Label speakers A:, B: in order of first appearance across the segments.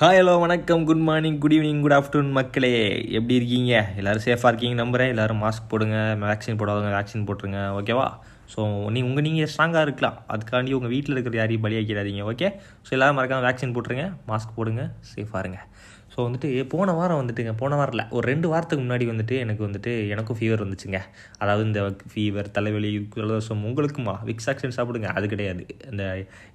A: Hi hello வணக்கம். Good morning good evening good afternoon மக்களே. எப்படி இருக்கீங்க? எல்லோரும் சேஃபாக இருக்கீங்க நம்புகிறேன் எல்லோரும் மாஸ்க் போடுங்க வேக்சின் போடாதவங்க வேக்சின் போட்டுருங்க ஓகேவா ஸோ நீ உங்கள் நீங்கள் ஸ்ட்ராங்காக இருக்கலாம். அதுக்காண்டி உங்கள் வீட்டில் இருக்கிற யாரையும் பலியாக்கிடாதீங்க ஓகே ஸோ எல்லோரும் மறக்காமல் வேக்சின் போட்டுருங்க மாஸ்க் போடுங்க சேஃபாக இருங்க. ஸோ வந்துட்டு போன வாரம் வந்துட்டுங்க போன வாரம் இல்லை ஒரு ரெண்டு வாரத்துக்கு முன்னாடி வந்துட்டு எனக்கு வந்துட்டு எனக்கும் ஃபீவர் வந்துச்சுங்க. அதாவது இந்த ஃபீவர் தலைவலி ஜலதோஷம் உங்களுக்குமா? விக்ஸ் ஆக்ஷன் சாப்பிடுங்க அது கிடையாது. இந்த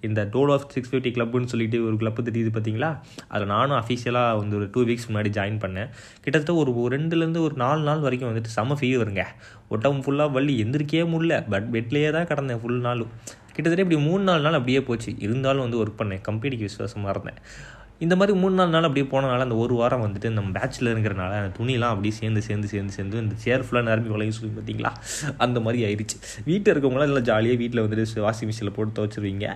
A: இந்த டோல் ஆஃப் சிக்ஸ் ஃபிஃப்டி கிளப்னு சொல்லிட்டு ஒரு கிளப் தெரியுது பார்த்தீங்களா அதில் நானும் அஃபீஷியலாக வந்து ஒரு டூ வீக்ஸ் முன்னாடி ஜாயின் பண்ணேன். கிட்டத்தட்ட ஒரு ரெண்டுலேருந்து ஒரு நாலு நாள் வரைக்கும் வந்துட்டு செம்ம ஃபீவருங்க ஒட்டம் ஃபுல்லாக வள்ளி எந்திரிக்கவே முடியல. பட் பெட்லேயே தான் கிடந்தேன் ஃபுல் நாளும். கிட்டத்தட்ட இப்படி மூணு நாலு நாள் அப்படியே போச்சு. இருந்தாலும் வந்து ஒர்க் பண்ணேன். கம்பெனிக்கு விசுவாசமாக இருந்தேன். இந்த மாதிரி மூணு நாலு நாள் அப்படியே போனனால அந்த ஒரு வாரம் வந்துட்டு நம்ம பேச்சுலருங்கிறனால இருக்கிறனால அந்த துணிலாம் அப்படியே சேர்ந்து சேர்ந்து சேர்ந்து சேர்ந்து இந்த சேர் ஃபுல்லாக நிரம்பி வளையும் சொல்லி பார்த்தீங்களா? அந்த மாதிரி ஆயிடுச்சு. வீட்டில் இருக்கவங்களாம் எல்லாம் ஜாலியாக வீட்டில் வந்துட்டு வாஷிங் மிஷினில் போட்டு துவச்சிருவீங்க.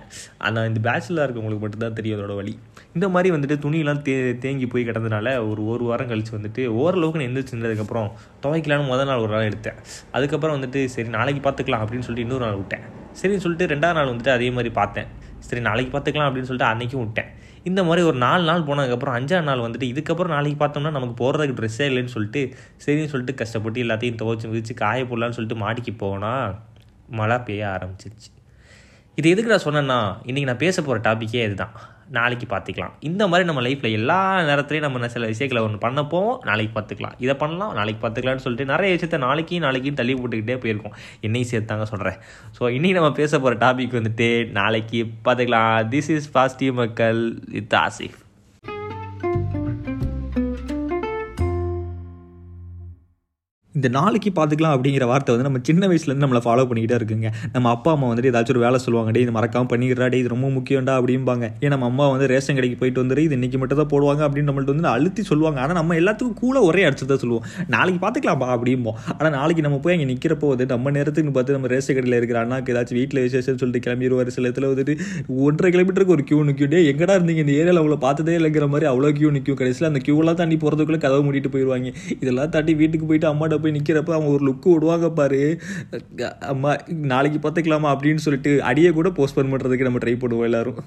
A: ஆனால் இந்த பேச்சில் இருக்கவங்களுக்கு மட்டும்தான் தெரியும் அதோட வழி இந்த மாதிரி வந்துட்டு துணியெல்லாம் தே தேங்கி போய் கிடந்தனால ஒரு ஒரு வாரம் கழிச்சு வந்துட்டு ஓரளவுக்கு நான் எந்திரிச்சிருந்ததுக்கப்புறம் துவைக்கலான்னு முதல் நாள் ஒரு நாள் எடுத்தேன். அதுக்கப்புறம் வந்துட்டு சரி நாளைக்கு பார்த்துக்கலாம் அப்படின்னு சொல்லிட்டு இன்னொரு நாள் விட்டேன். சரின்னு சொல்லிட்டு ரெண்டாவது நாள் வந்துட்டு அதே மாதிரி பார்த்தேன். சரி நாளைக்கு பார்த்துக்கலாம் அப்படின்னு சொல்லிட்டு அன்றைக்கும் விட்டேன். இந்த மாதிரி ஒரு நாலு நாள் போனதுக்கப்புறம் அஞ்சாறு நாள் வந்துட்டு இதுக்கப்புறம் நாளைக்கு பார்த்தோம்னா நமக்கு போகிறதுக்கு ட்ரெஸ்ஸே இல்லைன்னு சொல்லிட்டு சரின்னு சொல்லிட்டு கஷ்டப்பட்டு எல்லாத்தையும் துவச்சி விரிச்சு காய போடலான்னு சொல்லிட்டு மாட்டிக்கு போனால் மழை பெய்ய ஆரம்பிச்சிருச்சு. இது எதுக்கு நான் சொன்னேன்னா இன்றைக்கி நான் பேச போகிற டாப்பிக்கே இதுதான். நாளைக்கு பார்த்துக்கலாம். இந்த மாதிரி நம்ம லைஃப்பில் எல்லா நேரத்துலையும் நம்ம சில விஷயங்களை ஒன்று பண்ண போவோம் நாளைக்கு பார்த்துக்கலாம். இதை பண்ணலாம் நாளைக்கு பார்த்துக்கலாம்னு சொல்லிட்டு நிறைய விஷயத்த நாளைக்கு நாளைக்கு தள்ளி போட்டுக்கிட்டே போயிருக்கோம். என்னையும் சேர்த்தாங்க சொல்கிறேன் ஸோ இன்றைக்கி நம்ம பேச போகிற டாபிக் வந்துட்டு நாளைக்கு பார்த்துக்கலாம். திஸ் இஸ் பாசிட்டிவ் மக்கள் இத் ஆசிஃப் இந்த நாளைக்கு பார்த்துக்கலாம் அப்படிங்கிற வார்த்தை வந்து நம்ம சின்ன வயசுலேருந்து நம்மளை ஃபாலோ பண்ணிக்கிட்டே இருக்குங்க. நம்ம அப்பா அம்மா வந்துட்டு ஏதாச்சும் ஒரு வேலை சொல்லுவாங்க டே இது மறக்காமல் பண்ணிக்கிறா டே இது ரொம்ப முக்கியம்டா அப்படிம்பாங்க. ஏன் நம்ம அம்மா வந்து ரேஷன் கடைக்கு போயிட்டு வந்துரு இது இன்னைக்கு மட்டும் தான் போடுவாங்க அப்படின்னு நம்மள்ட்ட வந்து அழுத்தி சொல்லுவாங்க. ஆனால் நம்ம எல்லாத்துக்கும் கூட ஒரே அடிச்சு தான் சொல்லுவோம். நாளைக்கு பார்த்துக்கலாம்ப்பா அப்படிம்போம். ஆனால் நாளைக்கு நம்ம போய் அங்கே நிற்கிறப்போ வந்து நம்ம நேரத்துக்கு பார்த்து நம்ம ரேஷன் கடையில் இருக்கிற அண்ணாக்கு ஏதாச்சும் வீட்டில் விசேஷம் சொல்லிட்டு கிளம்பிடுவார் சில இடத்துல வந்துட்டு ஒன்றரை கிலோமீட்டருக்கு ஒரு கியூ நிற்கும் டே எங்கடா இருந்தீங்க? இந்த ஏரியாவில் அவ்வளோ பார்த்ததே இல்லைங்கிற மாதிரி அவ்வளோ கியூ நிற்கும் கடைசியில் அந்த கியூலாம் தாண்டி போகிறதுக்குள்ளே கதவை மூடிட்டு போயிடுவாங்க இதெல்லாம் தாண்டி வீட்டுக்கு போயிட்டு அம்மாட்ட போய் நிற்கிறப்ப அவங்க ஒரு லுக்கு விடுவாங்க பாரு. அம்மா நாளைக்கு பார்த்துக்கலாமா அப்படின்னு சொல்லிட்டு அடியை கூட போஸ்ட்போன் பண்ணுறதுக்கு நம்ம ட்ரை பண்ணுவோம் எல்லாரும்.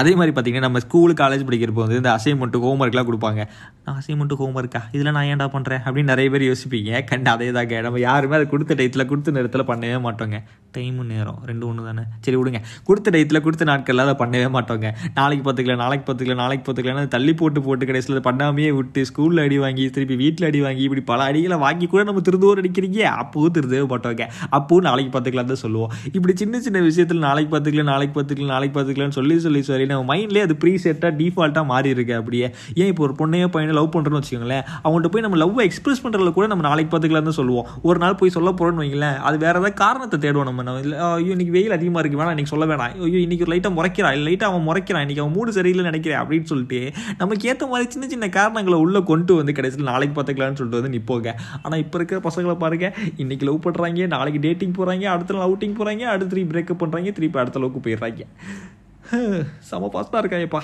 A: அதே மாதிரி பார்த்தீங்கன்னா நம்ம ஸ்கூலு காலேஜ் படிக்கிறப்போ வந்து இந்த அசைன்மெண்ட்டு ஹோம்ஒர்க்லாம் கொடுப்பாங்க. நான் அசைன்மெண்ட்டு ஹோம்ஒர்க்கா இதில் நான் ஏன்டா பண்ணுறேன் அப்படின்னு நிறைய பேர் யோசிப்பீங்க. கண்டு அதே தாங்க நம்ம யாருமே அதை கொடுத்த டயத்தில் கொடுத்த நேரத்தில் பண்ணவே மாட்டோங்க. டைமு நேரம். ரெண்டு ஒன்று தானே சரி விடுங்க. கொடுத்த டயத்தில் கொடுத்த நாட்களில் அதை பண்ணவே மாட்டோங்க. நாளைக்கு பார்த்துக்கலாம் நாளைக்கு பார்த்துக்கலாம் நாளைக்கு பார்த்துக்கலாம். தள்ளி போட்டு போட்டு கடைசியில் பண்ணாமையே விட்டு ஸ்கூலில் அடி வாங்கி திருப்பி வீட்டில் அடி வாங்கி இப்படி பல அடிகளை வாங்கி கூட நம்ம திருந்தோர் அடிக்கிறீங்க. அப்போவும் திருந்தவே மாட்டோங்க. அப்போவும் நாளைக்கு பார்த்துக்கலாம் தான் சொல்லுவோம். இப்படி சின்ன சின்ன விஷயத்தில் நாளைக்கு பார்த்துக்கலாம் நாளைக்கு பார்த்துக்கலாம் நாளைக்கு பார்த்துக்கலாம்னு சொல்லி சொல்லி சொல்லி நம்ம மைண்ட்லேயே அது ப்ரீசெட்டாக டிஃபால்ட்டாக மாறி இருக்கு அப்படியே. ஏன் இப்போ ஒரு பொண்ணையோ பையனை லவ் பண்ணுறோன்னு வச்சுக்கோங்களேன் அவங்கள்ட்ட போய் நம்ம லவ் எக்ஸ்பிரஸ் பண்ணுறதுல கூட நம்ம நாளைக்கு பார்த்துக்கலாம் தான் சொல்லுவோம். ஒரு நாள் போய் சொல்ல போகிறோன்னு வைங்களேன் அது வேறு ஏதாவது காரணத்தை தேடுவோம் நம்ம. ஐயோ இன்னைக்கு வெயில் அதிகமாக இருக்குது வேணாம் இன்னைக்கு சொல்ல வேணாம். ஐயோ இன்னைக்கு ஒரு லைட்டாக முறைக்கிறான் இல்லை லைட்டாக அவன் முறைக்கிறான் இன்னைக்கு அவன் மூடு சரியில்லை நினைக்கிறேன் அப்படின்னு சொல்லிட்டு நமக்கு ஏற்ற மாதிரி சின்ன சின்ன காரணங்களை உள்ளே கொண்டு வந்து கடைசியில் நாளைக்கு பார்த்துக்கலாம்னு சொல்லிட்டு வந்து நிற்போங்க ஆனால் இப்போ இருக்கிற பசங்களை பாருங்க இன்னைக்கு லவ் பண்ணுறாங்க நாளைக்கு டேட்டிங் போகிறாங்க அடுத்த நாள் அவுட்டிங் போகிறாங்க அடுத்து திருப்பி பிரேக்கப் பண்ணுறாங்க திருப்பி அடுத்த அளவுக்கு போயிடுறாங்க. செம பாஸ்டாக இருக்காங்கப்பா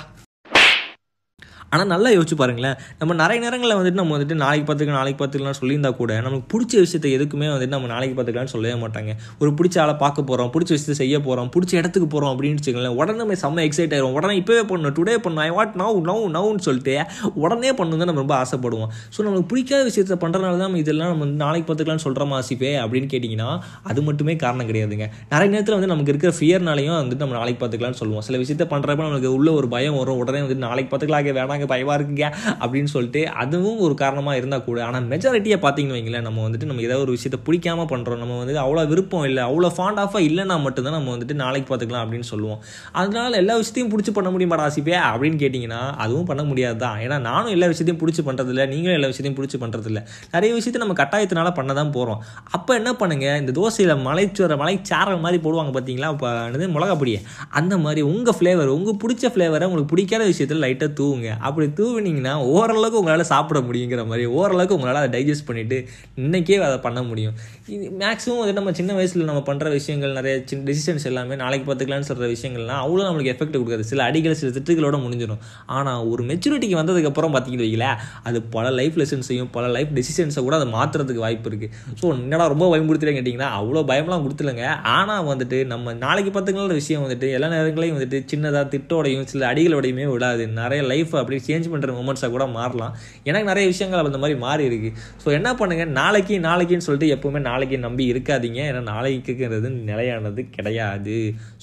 A: ஆனால் நல்லா யோசிச்சு பாருங்களேன். நம்ம நிறைய நேரங்களில் வந்துட்டு நம்ம வந்துட்டு நாளைக்கு பார்த்துக்கலாம் நாளைக்கு பார்த்துக்கலாம் சொல்லியிருந்தா கூட நமக்கு பிடிச்ச விஷயத்தை எதுக்குமே வந்துட்டு நம்ம நாளைக்கு பார்த்துக்கலாம்னு சொல்லவே மாட்டாங்க. ஒரு பிடிச்ச ஆளை பார்க்க போகிறோம் பிடிச்ச விஷயத்தை செய்ய போகிறோம் பிடிச்ச இடத்துக்கு போகிறோம் அப்படின்னு வச்சுக்கோங்களேன் உடனே நம்ம செம்ம எக்ஸைட் ஆயிரும் உடனே இப்போவே பண்ணணும் டுடே பண்ணணும் ஐ வாட் நவு நவு நவுன்னு சொல்லிட்டு உடனே பண்ணணும் நம்ம ரொம்ப ஆசைப்படுவோம். ஸோ நமக்கு பிடிக்காத விஷயத்தை பண்ணுறதுனால தான் நம்ம இதெல்லாம் நம்ம வந்து நாளைக்கு பார்த்துக்கலாம்னு சொல்கிறோமா ஆசிப்பே அப்படின்னு கேட்டிங்கன்னா அது மட்டுமே காரணம் கிடையாதுங்க. நிறைய நேரத்தில் வந்து நமக்கு இருக்கிற ஃபியர்னாலையும் வந்துட்டு நம்ம நாளைக்கு பார்த்துக்கலாம்னு சொல்லுவோம். சில விஷயத்தை பண்ணுறப்ப நமக்கு உள்ள ஒரு பயம் வரும். உடனே வந்துட்டு நாளைக்கு பார்த்துக்கலாம் வேணாங்க பயமாக இருக்குங்க அப்படின்னு சொல்லிட்டு அதுவும் ஒரு காரணமாக இருந்தால் கூட. ஆனால் மெஜாரிட்டியை பார்த்தீங்கன்னு வைங்களேன் நம்ம வந்துட்டு நம்ம ஏதாவது ஒரு விஷயத்தை பிடிக்காம பண்ணுறோம் நம்ம வந்து அவ்வளோ விருப்பம் இல்லை அவ்வளோ ஃபாண்ட் ஆஃபாக இல்லைன்னா மட்டும்தான் நம்ம வந்துட்டு நாளைக்கு பார்த்துக்கலாம் அப்படின்னு சொல்லுவோம். அதனால எல்லா விஷயத்தையும் பிடிச்சி பண்ண முடியுமா ராசிப்பே அப்படின்னு கேட்டிங்கன்னா அதுவும் பண்ண முடியாது தான் ஏன்னா நானும் எல்லா விஷயத்தையும் பிடிச்சி பண்ணுறதில்ல நீங்களும் எல்லா விஷயத்தையும் பிடிச்சி பண்ணுறதில்ல நிறைய விஷயத்தை நம்ம கட்டாயத்தினால பண்ண தான் போகிறோம் அப்போ என்ன பண்ணுங்கள் இந்த தோசையில் மலைச்சுவர மலை சாரல் மாதிரி போடுவாங்க பார்த்தீங்களா இப்போ மிளகாப்பொடியை. அந்த மாதிரி உங்கள் ஃப்ளேவர் உங்கள் பிடிச்ச ஃப்ளேவரை உங்களுக்கு பிடிக்காத விஷயத்தில் லைட்டாக தூவுங்க. அப்படி தூவினீங்கன்னா ஓரளவுக்கு உங்களால் சாப்பிட முடியுங்கிற மாதிரி ஓரளவுக்கு உங்களால் அதை டைஜஸ்ட் பண்ணிவிட்டு இன்றைக்கே அதை பண்ண முடியும். இது மேக்ஸிமம் வந்து நம்ம சின்ன வயசில் நம்ம பண்ணுற விஷயங்கள் நிறைய சின்ன டிசிஷன்ஸ் எல்லாமே நாளைக்கு பார்த்துக்கலான்னு சொல்கிற விஷயங்கள்லாம் அவ்வளோ நம்மளுக்கு எஃபெக்ட் கொடுக்காது. சில அடிகள் சில திட்டுகளோட முடிஞ்சிடும். ஆனால் ஒரு மெச்சூரிட்டிக்கு வந்ததுக்கப்புறம் பார்த்தீங்கன்னு வைங்களேன் அது பல லைஃப் லெசன்ஸையும் பல லைஃப் டெசிஷன்ஸை கூட அதை மாற்றுறதுக்கு வாய்ப்பு இருக்குது ஸோ என்னடா ரொம்ப பயன்படுத்துகிறேன்னு கேட்டிங்கன்னா அவ்வளோ பயம்லாம் கொடுத்துலங்க ஆனால் வந்துட்டு நம்ம நாளைக்கு பார்த்துக்கலாம் விஷயம் வந்துட்டு எல்லா நேரங்களையும் வந்துட்டு சின்னதாக திட்டோடையும் சில அடிகளோடையுமே விடாது நிறைய லைஃப் அப்படி சேஞ்ச் பண்ணுற மூமெண்ட்ஸாக கூட மாறலாம். எனக்கு நிறைய விஷயங்கள் அந்த மாதிரி மாறி இருக்கு. ஸோ என்ன பண்ணுங்க? நாளைக்கு நாளைக்குன்னு சொல்லிட்டு எப்போவுமே நாளைக்கு நம்பி இருக்காதீங்க. ஏன்னா நாளைக்குங்கிறது நிலையானது கிடையாது.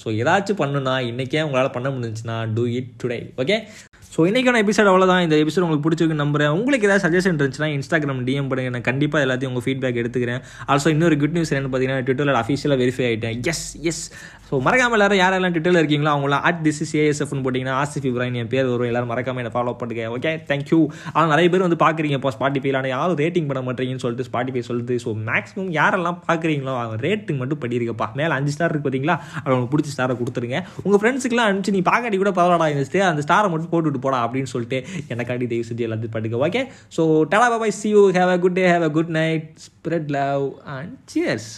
A: ஸோ ஏதாச்சும் பண்ணுனா இன்றைக்கே உங்களால் பண்ண முடிஞ்சுன்னா do it today okay so இன்றைக்கான எபிசோட் அவ்வளோதான் இந்த எபிசோட் உங்களுக்கு பிடிச்சிருக்கு நம்புறேன். உங்களுக்கு ஏதாவது சஜஷன் இருந்துச்சுன்னா இன்ஸ்டாகிராம் டிஎம் பண்ணுங்க. நான் கண்டிப்பாக எல்லாத்தையும் உங்கள் ஃபீட்பேக் எடுத்துக்கிறேன். ஆல்சோ இன்னொரு குட் நியூஸ் என்னென்னு பார்த்தீங்கன்னா ட்விட்டரில் அஃபிஷியலாக வெரிஃபை ஆகிட்டேன் எஸ் எஸ் ஸோ மறக்காமல் எல்லாரும் யாரெல்லாம் ட்விட்டரில் இருக்கீங்களோ அவங்களாம் அட் திஸ் இஸ் ஏஎஸ்எஃப்னு போட்டிங்கன்னா ஆசிஃப் இப்ராஹிம் என் பேர் வரும். எல்லாரும் மறக்காம என்ன ஃபாலோ பண்ணுங்க. ஓகே தேங்க்யூ ஆனால் நிறைய பேர் வந்து பார்க்குறீங்க. இப்போ ஸ்பாட்டிஃபைல ஆனால் யாரும் ரேட்டிங் பண்ண மாட்டேங்கன்னு சொல்லிட்டு ஸ்பாட்டிஃபை சொல்லுது. ஸோ மேக்ஸிமம் யாரெல்லாம் பார்க்குறீங்களோ அவன் ரேட்டிங் மட்டும் பண்ணியிருக்கப்பா மேலே அஞ்சு ஸ்டார் இருக்கு பார்த்தீங்களா? அவங்களுக்கு பிடிச்ச ஸ்டாரை கொடுத்துருங்க. உங்கள் ஃப்ரெண்ட்ஸுக்குலாம் அனுப்பிச்சு நீ பார்க்காட்டி கூட பரவாயில்ல இந்த ஸ்டே அந்த ஸ்டாரை மட்டும் போட்டுவிட்டு போடா அப்படின்னு சொல்லிட்டு எனக்காண்டி தயவு செஞ்சு எல்லாத்தையும் பண்ணுங்க. Okay so டலா bye bye see you have a good day have a good night spread love and cheers